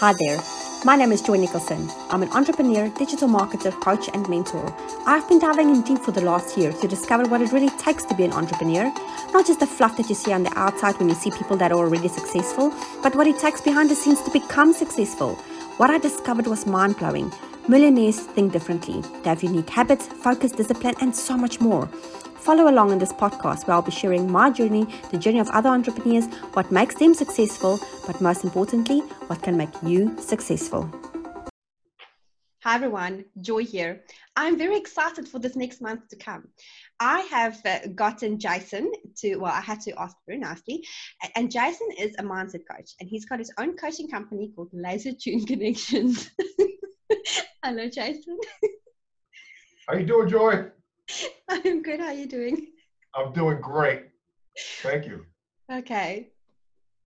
Hi there. My name is Joy Nicholson. I'm an entrepreneur, digital marketer, coach, and mentor. I've been diving in deep for the last year to discover what it really takes to be an entrepreneur. Not just the fluff that you see on the outside when you see people that are already successful, but what it takes behind the scenes to become successful. What I discovered was mind blowing. Millionaires think differently. They have unique habits, focus, discipline, and so much more. Follow along in this podcast where I'll be sharing my journey, the journey of other entrepreneurs, what makes them successful, but most importantly, what can make you successful. Hi everyone, Joy here. I'm very excited for this next month to come. I have uh, gotten Jason to, well, I had to ask very nicely. And Jason is a mindset coach and he's got his own coaching company called Laser Tune Connections. Hello, Jason. How you doing, Joy? I'm good. How are you doing? I'm doing great. Thank you. Okay.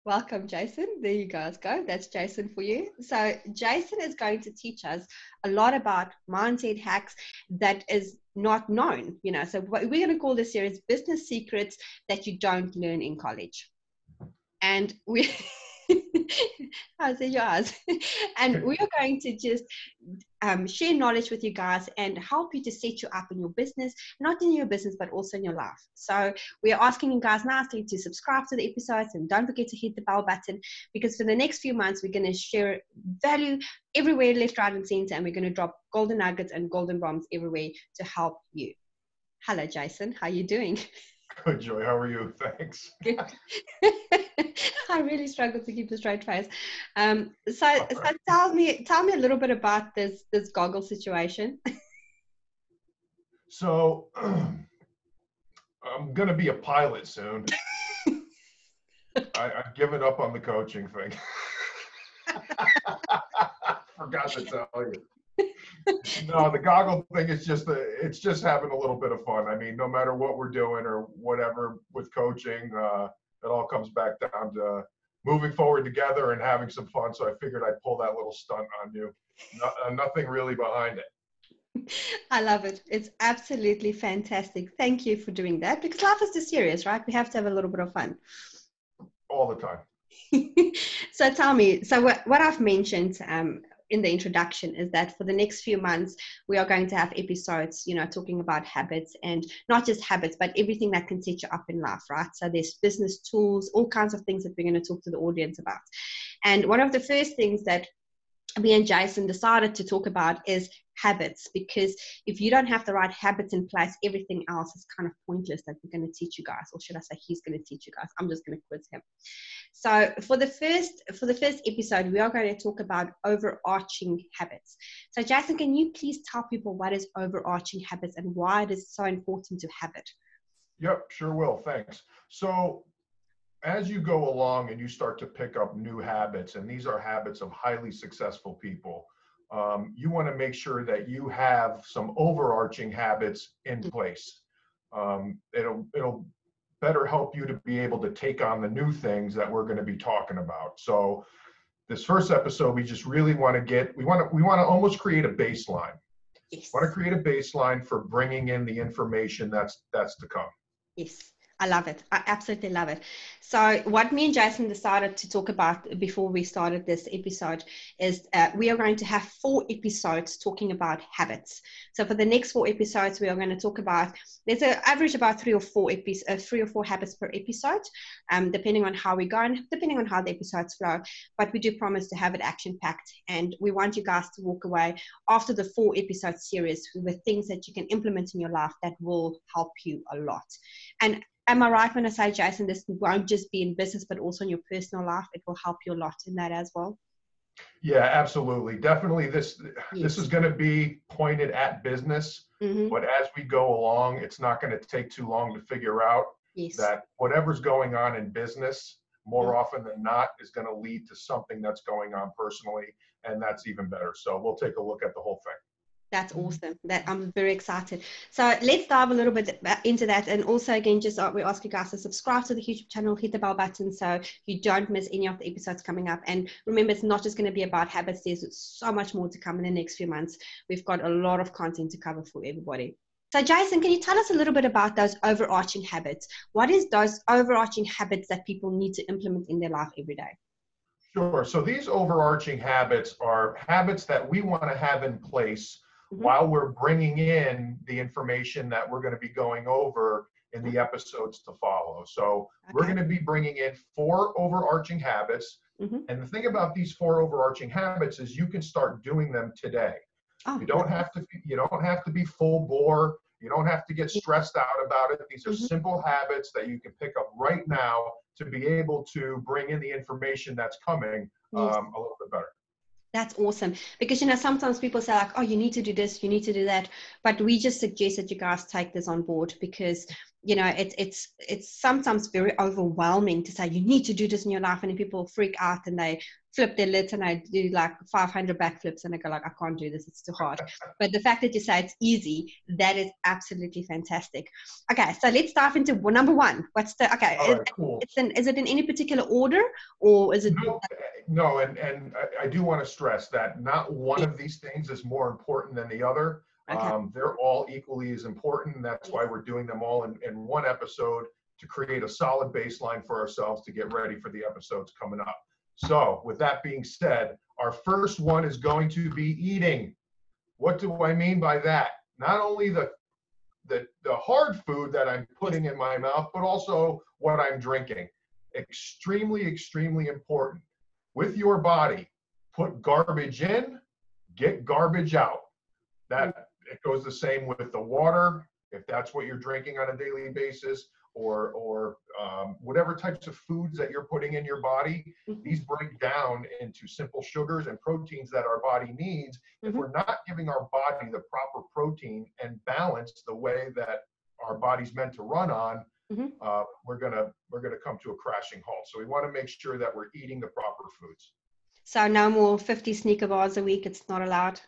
Welcome, Jason. There you guys go. That's Jason for you. So, Jason is going to teach us a lot about mindset hacks that is not known. You know, so we're going to call this series Business Secrets That You Don't Learn in College. And we. How's it yours? and we are going to just um, share knowledge with you guys and help you to set you up in your business, not in your business, but also in your life. So we are asking you guys nicely to subscribe to the episodes and don't forget to hit the bell button because for the next few months, we're going to share value everywhere, left, right, and center, and we're going to drop golden nuggets and golden bombs everywhere to help you. Hello, Jason. How are you doing? Good, Joy. How are you? Thanks. I really struggle to keep a straight face. Um, so, so tell me, tell me a little bit about this this goggle situation. so, I'm gonna be a pilot soon. I, I've given up on the coaching thing. Forgot to tell you no, the goggle thing is just the it's just having a little bit of fun. I mean, no matter what we're doing or whatever with coaching, uh, it all comes back down to moving forward together and having some fun. So I figured I'd pull that little stunt on you. No, uh, nothing really behind it. I love it. It's absolutely fantastic. Thank you for doing that because life is too serious, right? We have to have a little bit of fun. All the time. so tell me, so what, what I've mentioned um, in the introduction is that for the next few months we are going to have episodes you know talking about habits and not just habits but everything that can set you up in life right? So there's business tools all kinds of things that we're going to talk to the audience about. And one of the first things that me and Jason decided to talk about is habits because if you don't have the right habits in place, everything else is kind of pointless that we're going to teach you guys, or should I say, he's going to teach you guys. I'm just going to quiz him. So for the first for the first episode, we are going to talk about overarching habits. So Jason, can you please tell people what is overarching habits and why it is so important to have it? Yep, sure will. Thanks. So as you go along and you start to pick up new habits, and these are habits of highly successful people, um, you want to make sure that you have some overarching habits in mm-hmm. place. Um, it'll it'll better help you to be able to take on the new things that we're going to be talking about. So this first episode, we just really want to get we want to we want to almost create a baseline. Yes. Want to create a baseline for bringing in the information that's that's to come. Yes. I love it. I absolutely love it. So, what me and Jason decided to talk about before we started this episode is uh, we are going to have four episodes talking about habits. So, for the next four episodes, we are going to talk about there's an average about three or four epi- uh, three or four habits per episode, um, depending on how we go and depending on how the episodes flow. But we do promise to have it action packed, and we want you guys to walk away after the four episode series with things that you can implement in your life that will help you a lot. And am I right when I say, Jason, this won't just be in business, but also in your personal life? It will help you a lot in that as well. Yeah, absolutely. Definitely this yes. this is going to be pointed at business, mm-hmm. but as we go along, it's not going to take too long to figure out yes. that whatever's going on in business more mm-hmm. often than not is going to lead to something that's going on personally and that's even better. So we'll take a look at the whole thing. That's mm-hmm. awesome. That I'm very excited. So let's dive a little bit into that. And also, again, just uh, we ask you guys to subscribe to the YouTube channel, hit the bell button so you don't miss any of the episodes coming up. And remember, it's not just going to be about habits. There's so much more to come in the next few months. We've got a lot of content to cover for everybody. So, Jason, can you tell us a little bit about those overarching habits? What is those overarching habits that people need to implement in their life every day? Sure. So these overarching habits are habits that we want to have in place Mhm. while we're bringing in the information that we're going to be going over in the episodes to follow. So we're going to be bringing in four overarching habits. Mhm. And the thing about these four overarching habits is you can start doing them today. Oh, You don't have to. You don't have to be full bore. You don't have to get stressed out about it. These are Mhm. simple habits that you can pick up right now to be able to bring in the information that's coming Yes. um, a little bit better. That's awesome. Because, you know, sometimes people say, like, oh, you need to do this, you need to do that. But we just suggest that you guys take this on board because, you know, it's it's it's sometimes very overwhelming to say you need to do this in your life. And then people freak out and they flip their lids and they do like 500 backflips and they go like, I can't do this, it's too hard. but the fact that you say it's easy, that is absolutely fantastic. Okay, so let's dive into number one. What's the, okay, All is, right, cool. it's in, is it in any particular order or is it? No, no, and and I, I do want to stress that not one of these things is more important than the other. Okay. Um, they're all equally as important. That's why we're doing them all in, in one episode to create a solid baseline for ourselves to get ready for the episodes coming up. So, with that being said, our first one is going to be eating. What do I mean by that? Not only the the, the hard food that I'm putting in my mouth, but also what I'm drinking. Extremely, extremely important. With your body, put garbage in, get garbage out. That it goes the same with the water, if that's what you're drinking on a daily basis, or or um, whatever types of foods that you're putting in your body. Mhm. These break down into simple sugars and proteins that our body needs. If Mhm. we're not giving our body the proper protein and balance the way that our body's meant to run on, Mhm. uh, we're gonna we're gonna come to a crashing halt. So we want to make sure that we're eating the proper foods. So no more 50 Snickers bars a week. It's not allowed.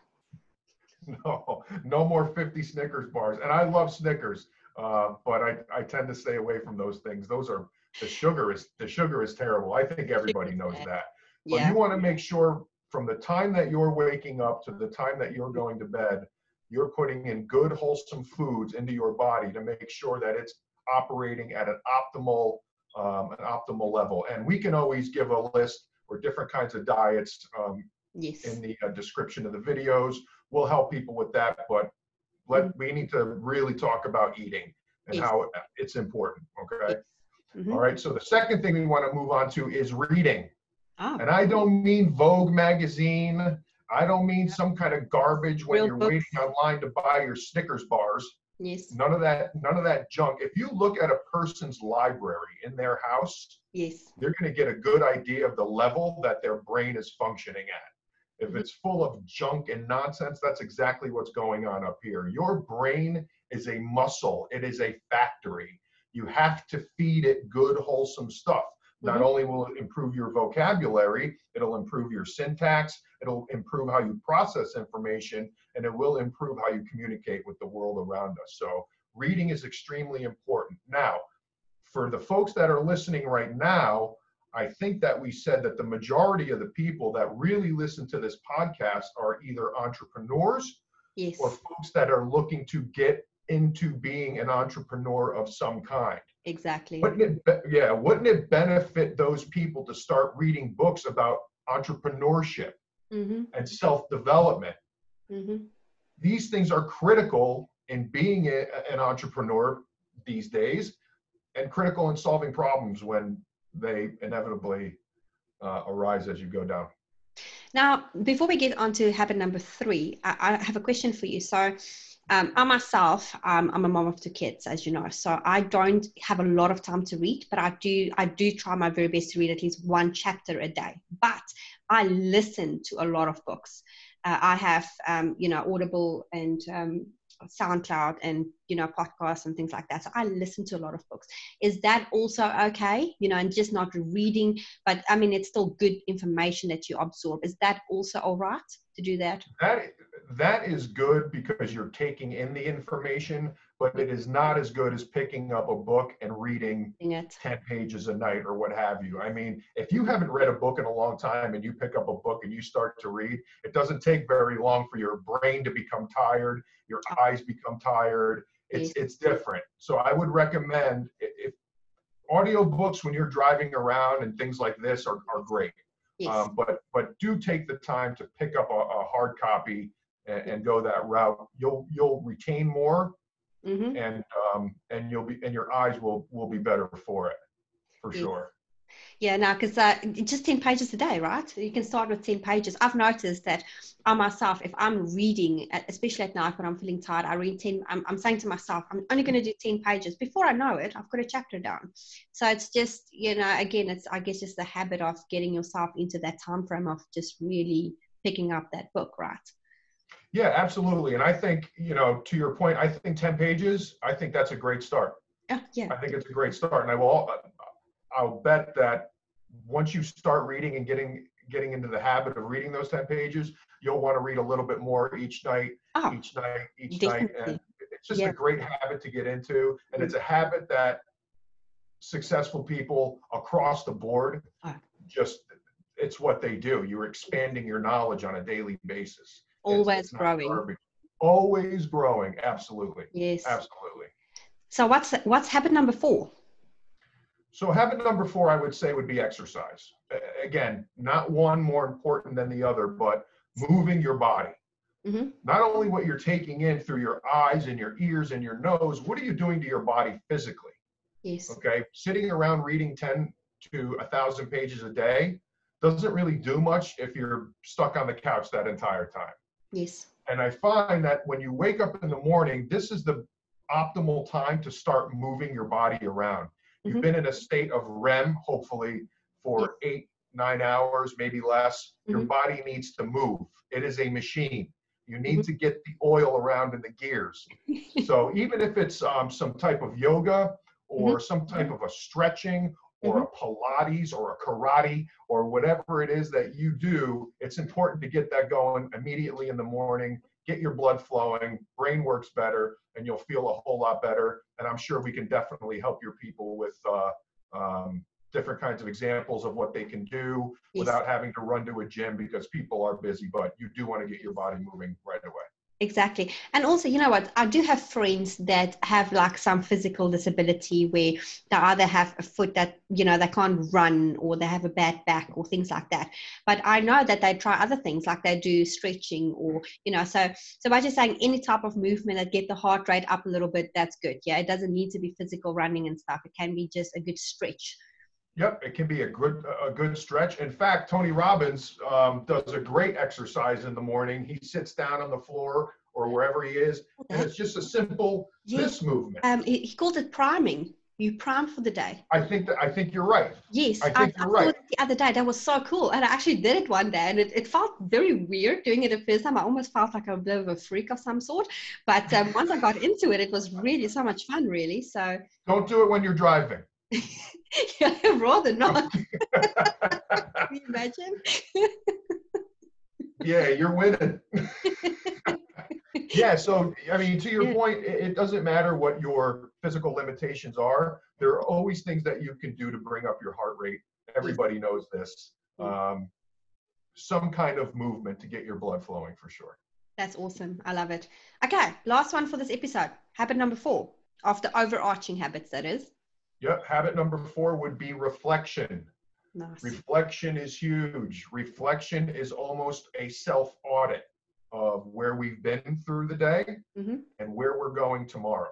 No, no more 50 Snickers bars. And I love Snickers, uh, but I, I tend to stay away from those things. Those are the sugar is the sugar is terrible. I think everybody knows that. But Yeah. you want to make sure from the time that you're waking up to the time that you're going to bed, you're putting in good wholesome foods into your body to make sure that it's operating at an optimal um, an optimal level. And we can always give a list or different kinds of diets um, Yes. in the uh, description of the videos. We'll help people with that, but let we need to really talk about eating and Yes. how it's important. Okay. Mhm. All right. So the second thing we want to move on to is reading. Oh, And I don't mean Vogue magazine. I don't mean some kind of garbage when Real you're books. waiting online to buy your Snickers bars. yes. None of that, none of that junk. If you look at a person's library in their house, Yes. you're going to get a good idea of the level that their brain is functioning at. If it's full of junk and nonsense, that's exactly what's going on up here. Your brain is a muscle, it is a factory. You have to feed it good, wholesome stuff. Not Mhm. only will it improve your vocabulary, it'll improve your syntax, it'll improve how you process information, and it will improve how you communicate with the world around us. So, reading is extremely important. Now, for the folks that are listening right now, I think that we said that the majority of the people that really listen to this podcast are either entrepreneurs Yes. or folks that are looking to get into being an entrepreneur of some kind. Exactly. Wouldn't it, be- yeah, wouldn't it benefit those people to start reading books about entrepreneurship Mm-hmm. and self-development? Mm-hmm. These things are critical in being a, an entrepreneur these days and critical in solving problems when they inevitably uh, arise as you go down. Now, before we get on to habit number three, I, I have a question for you. So, um, I myself, um, I'm a mom of two kids, as you know, so I don't have a lot of time to read, but I do, I do try my very best to read at least one chapter a day. But I listen to a lot of books. Uh, I have, um, you know, Audible and um, SoundCloud and you know podcasts and things like that. So I listen to a lot of books. Is that also okay? You know, and just not reading, but I mean, it's still good information that you absorb. Is that also all right to do that? That that is good because you're taking in the information, but it is not as good as picking up a book and reading it. 10 pages a night or what have you. I mean, if you haven't read a book in a long time and you pick up a book and you start to read, it doesn't take very long for your brain to become tired, your eyes become tired. It's it's different. So I would recommend if audiobooks when you're driving around and things like this are, are great. Yes. Um, but but do take the time to pick up a, a hard copy and, and, go that route. You'll you'll retain more, mm-hmm. and um, and you'll be and your eyes will will be better for it, for yes. sure. Yeah, no, because uh, just 10 pages a day, right? You can start with 10 pages. I've noticed that I myself, if I'm reading, especially at night when I'm feeling tired, I read 10, I'm, I'm saying to myself, I'm only going to do 10 pages. Before I know it, I've got a chapter down. So it's just, you know, again, it's, I guess, just the habit of getting yourself into that time frame of just really picking up that book, right? Yeah, absolutely. And I think, you know, to your point, I think 10 pages, I think that's a great start. Yeah, yeah. I think it's a great start. And I will, I'll bet that once you start reading and getting getting into the habit of reading those 10 pages, you'll want to read a little bit more each night, oh, each night, each definitely. night. And it's just Yeah. a great habit to get into. And it's a habit that successful people across the board Ah. just it's what they do. You're expanding your knowledge on a daily basis. Always growing. garbage. Always growing. Absolutely. Yes. Absolutely. So what's what's habit number four? So habit number four, I would say, would be exercise. Again, not one more important than the other, but moving your body. hmm Not only what you're taking in through your eyes and your ears and your nose, what are you doing to your body physically? Yes. Okay, sitting around reading 10 to a thousand pages a day doesn't really do much if you're stuck on the couch that entire time. Yes. And I find that when you wake up in the morning, this is the optimal time to start moving your body around. You've Mhm. been in a state of REM, hopefully, for eight, nine hours, maybe less. Your Mhm. body needs to move. It is a machine. You need Mhm. to get the oil around in the gears. so even if it's um, some type of yoga or some type of a stretching or a Pilates or a karate or whatever it is that you do, it's important to get that going immediately in the morning. Get your blood flowing, brain works better, and you'll feel a whole lot better. And I'm sure we can definitely help your people with uh, um, different kinds of examples of what they can do Yes. without having to run to a gym because people are busy. But you do want to get your body moving right away. Exactly. And also, you know what? I do have friends that have like some physical disability where they either have a foot that, you know, they can't run or they have a bad back or things like that. But I know that they try other things like they do stretching or, you know, so so by just saying any type of movement that get the heart rate up a little bit, that's good. Yeah. It doesn't need to be physical running and stuff. It can be just a good stretch. Yep, it can be a good a good stretch. In fact, Tony Robbins um, does a great exercise in the morning. He sits down on the floor or wherever he is, and it's just a simple Yes. this movement. Um, he, called it priming. You prime for the day. I think that I think you're right. Yes, I think you're saw right. the other day. That was so cool. And I actually did it one day and it, it felt very weird doing it the first time. I almost felt like a bit of a freak of some sort. But um, once I got into it, it was really so much fun, really. So, Don't do it when you're driving. Yeah, rather not. Can you imagine? yeah, you're winning. yeah, so I mean, to your Yeah. point, it, doesn't matter what your physical limitations are. There are always things that you can do to bring up your heart rate. Everybody knows this. Um, some kind of movement to get your blood flowing for sure. That's awesome. I love it. Okay, last one for this episode. Habit number four of the overarching habits, that is. Yep. Habit number four would be reflection. Nice. Reflection is huge. Reflection is almost a self audit of where we've been through the day Mhm. and where we're going tomorrow.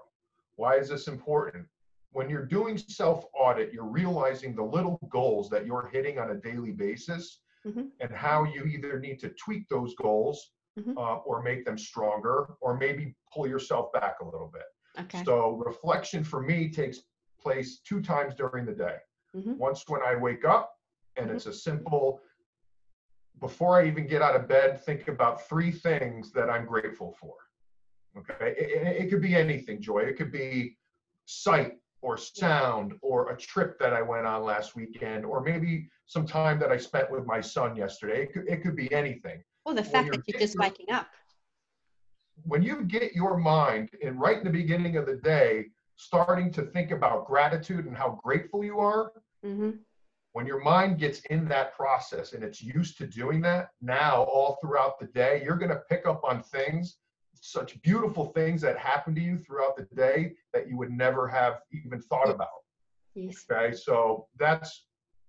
Why is this important? When you're doing self audit, you're realizing the little goals that you're hitting on a daily basis Mhm. and how you either need to tweak those goals Mhm. uh, or make them stronger or maybe pull yourself back a little bit. Okay. So reflection for me takes place two times during the day. Mhm. Once when I wake up, and Mhm. it's a simple, before I even get out of bed, think about three things that I'm grateful for. Okay. It, it- it could be anything, Joy. It could be sight or sound or a trip that I went on last weekend or maybe some time that I spent with my son yesterday. It could, it could be anything. Well, the fact that you're just waking up. when you get your mind in right in the beginning of the day starting to think about gratitude and how grateful you are hmm when your mind gets in that process and it's used to doing that now all throughout the day you're going to pick up on things such beautiful things that happen to you throughout the day that you would never have even thought about Yes. okay so that's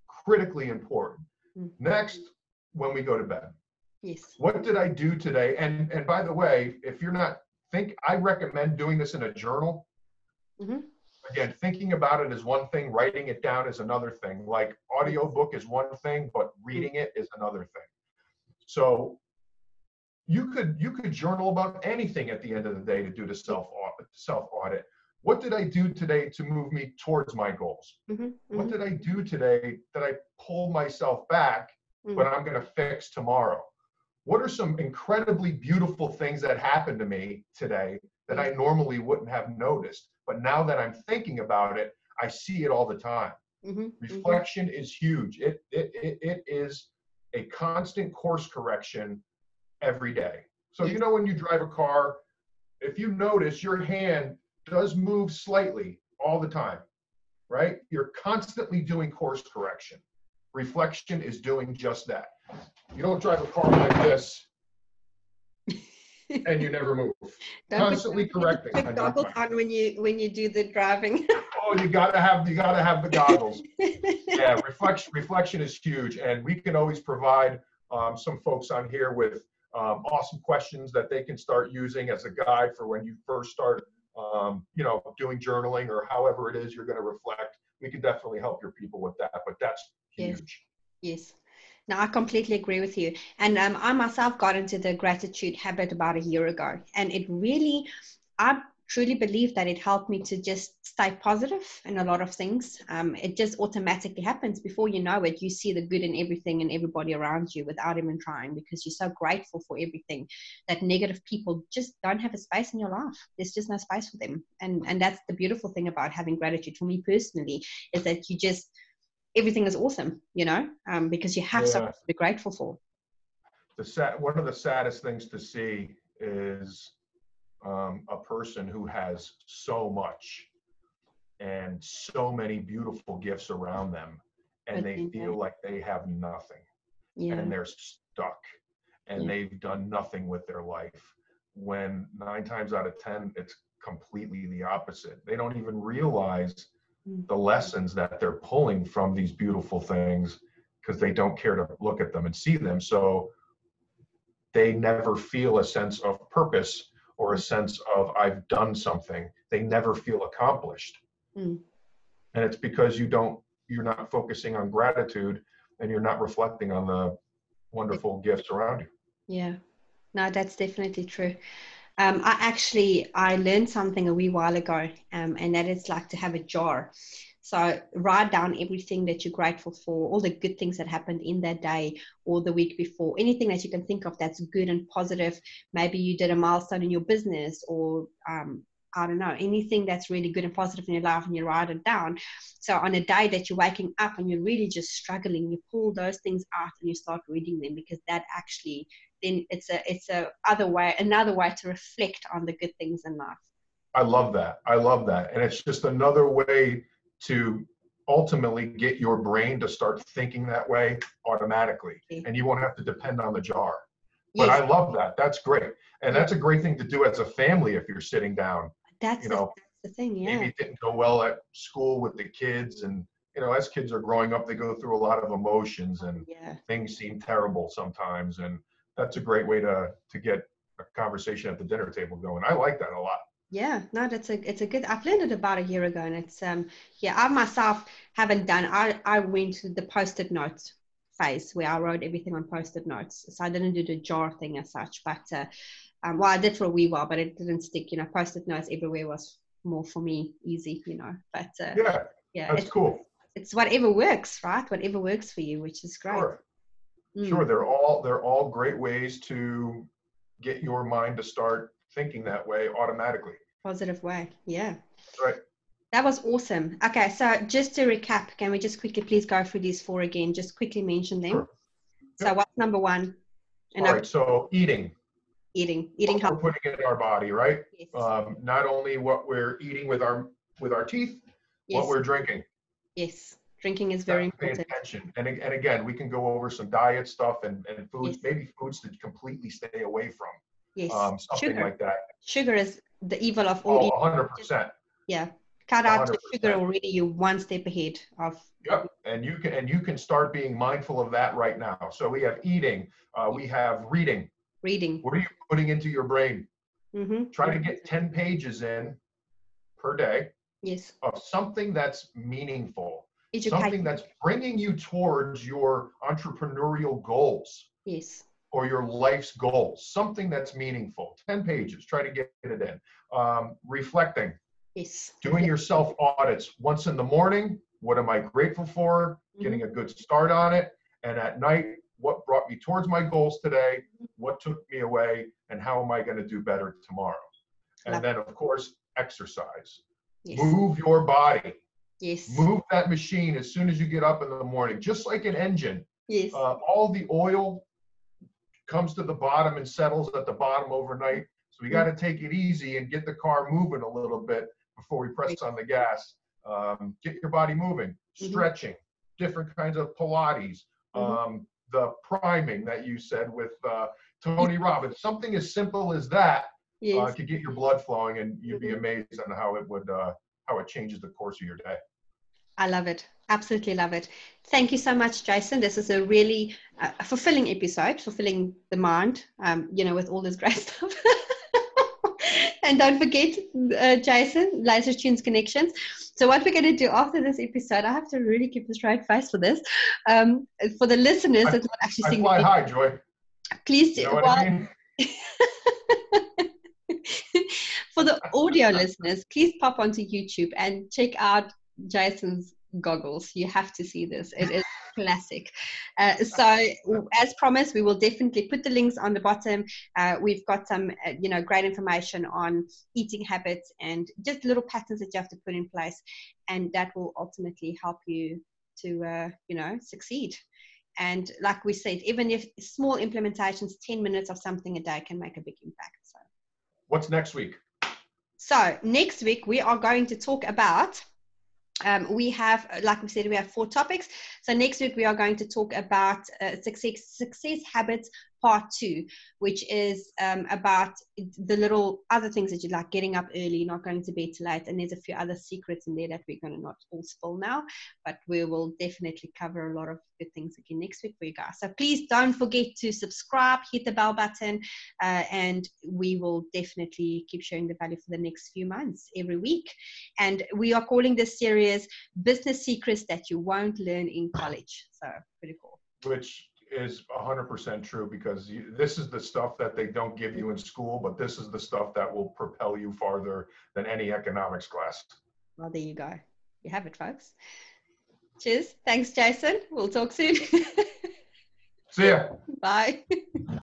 critically important Mm. Next, when we go to bed. Yes. What did I do today? And and by the way, if you're not think, I recommend doing this in a journal. Mm-hmm. Again, thinking about it is one thing, writing it down is another thing. Like audiobook is one thing, but reading it is another thing. So you could you could journal about anything at the end of the day to do the self self audit what did I do today to move me towards my goals? Mm-hmm, mm-hmm. What did I do today that I pull myself back, but I'm going to fix tomorrow? What are some incredibly beautiful things that happened to me today that I normally wouldn't have noticed? But now that I'm thinking about it, I see it all the time. Mm-hmm, mm-hmm. Reflection is huge. It, it, it, it is a constant course correction every day. So, you know, when you drive a car, if you notice your hand does move slightly all the time, right? You're constantly doing course correction. Reflection is doing just that. You don't drive a car like this and you never move. Constantly correcting. Put goggles on when you when you do the driving. oh, you gotta have you gotta have the goggles. yeah, reflection reflection is huge, and we can always provide um, some folks on here with um, awesome questions that they can start using as a guide for when you first start um, you know, doing journaling or however it is you're going to reflect, we can definitely help your people with that. But that's huge. Yes. yes. No, I completely agree with you. And um, I myself got into the gratitude habit about a year ago, and it really, I truly believe that it helped me to just stay positive in a lot of things. Um, it just automatically happens before you know it. You see the good in everything and everybody around you without even trying because you're so grateful for everything that negative people just don't have a space in your life. There's just no space for them. And, and that's the beautiful thing about having gratitude for me personally is that you just, everything is awesome, you know, um, because you have yeah. something to be grateful for. The sad, one of the saddest things to see is um, a person who has so much and so many beautiful gifts around them and they feel like they have nothing yeah. and they're stuck and yeah. they've done nothing with their life when nine times out of ten it's completely the opposite they don't even realize. The lessons that they're pulling from these beautiful things because they don't care to look at them and see them so they never feel a sense of purpose or a sense of I've done something. They never feel accomplished. Mm. And it's because you don't you're not focusing on gratitude and you're not reflecting on the wonderful gifts around you. Yeah. No, that's definitely true. Um, I actually I learned something a wee while ago, um, and that it's like to have a jar. So write down everything that you're grateful for, all the good things that happened in that day or the week before, anything that you can think of that's good and positive. Maybe you did a milestone in your business or um, I don't know, anything that's really good and positive in your life and you write it down. So on a day that you're waking up and you're really just struggling, you pull those things out and you start reading them because that actually then it's a it's a other way another way to reflect on the good things in life. I love that. I love that. And it's just another way to ultimately get your brain to start thinking that way automatically and you won't have to depend on the jar but yes. i love that that's great and that's a great thing to do as a family if you're sitting down that's you know the, the thing yeah maybe it didn't go well at school with the kids and you know as kids are growing up they go through a lot of emotions and yeah. things seem terrible sometimes and that's a great way to to get a conversation at the dinner table going i like that a lot yeah, no, that's a it's a good. I've learned it about a year ago, and it's um yeah. I myself haven't done. I I went to the post-it notes phase where I wrote everything on post-it notes. So I didn't do the jar thing as such, but uh, um, well, I did for a wee while, but it didn't stick. You know, post-it notes everywhere was more for me easy. You know, but uh, yeah, yeah, that's it's, cool. It's whatever works, right? Whatever works for you, which is great. Sure. Mm. Sure, they're all they're all great ways to get your mind to start thinking that way automatically. Positive way. Yeah. Right. That was awesome. Okay, so just to recap, can we just quickly please go through these four again? Just quickly mention them. Sure. So yep. what's number one? And All right, so eating. Eating, eating We're putting in our body, right? Yes. Um, not only what we're eating with our with our teeth, yes. what we're drinking. Yes, drinking is very important. attention. And, and again, we can go over some diet stuff and, and foods, yes. maybe foods to completely stay away from. Yes. Um, something Sugar. like that. Sugar is the evil of all. Oh, 100%. Yeah. cut out the sugar already. You're one step ahead of. Yep, and you can and you can start being mindful of that right now. So we have eating, uh, we have reading. Reading. What are you putting into your brain? Mm-hmm. Try to get ten pages in per day. Yes. Of something that's meaningful. Education. Something that's bringing you towards your entrepreneurial goals. Yes. Or your life's goals. Something that's meaningful. Ten pages. Try to get it in. Um, reflecting Yes. doing your self audits once in the morning what am i grateful for Mm-hmm. getting a good start on it and at night what brought me towards my goals today what took me away and how am i going to do better tomorrow and Love then of course exercise Yes. move your body Yes. move that machine as soon as you get up in the morning just like an engine Yes. uh, all the oil comes to the bottom and settles at the bottom overnight. So we got to take it easy and get the car moving a little bit before we press on the gas. Um, get your body moving, Mhm. stretching, different kinds of Pilates, Mhm. um, the priming that you said with uh, Tony Robbins. Something as simple as that uh, could get your blood flowing, and you'd be Mhm. amazed on how it would uh, how it changes the course of your day. I love it. Absolutely love it. Thank you so much, Jason. This is a really uh, fulfilling episode, fulfilling the mind, um, you know, with all this great stuff. and don't forget, uh, Jason, Laser Tunes Connections. So, what we're going to do after this episode, I have to really keep a straight face for this. Um, for the listeners I- that not actually I seeing fly high, Joy. please You do. know well, I mean? for the audio listeners, please pop onto YouTube and check out Jason's goggles. You have to see this. It is classic. Uh, so, as promised, we will definitely put the links on the bottom. Uh, we've got some, uh, you know, great information on eating habits and just little patterns that you have to put in place, and that will ultimately help you to, uh, you know, succeed. And like we said, even if small implementations, 10 minutes of something a day can make a big impact. So. What's next week? So next week we are going to talk about. Um, we have, like we said, we have four topics. So next week we are going to talk about uh, success success habits part two, which is um, about the little other things that you like, getting up early, not going to bed too late, and there's a few other secrets in there that we're going to not all spill now, but we will definitely cover a lot of good things again next week for you guys. So please don't forget to subscribe, hit the bell button, uh, and we will definitely keep sharing the value for the next few months every week. And we are calling this series Business Secrets That You Won't Learn in College. So pretty cool. which is 100% true because you, this is the stuff that they don't give you in school, but this is the stuff that will propel you farther than any economics class. Well, there you go. You have it, folks. Cheers. Thanks, Jason. We'll talk soon. See ya. Bye.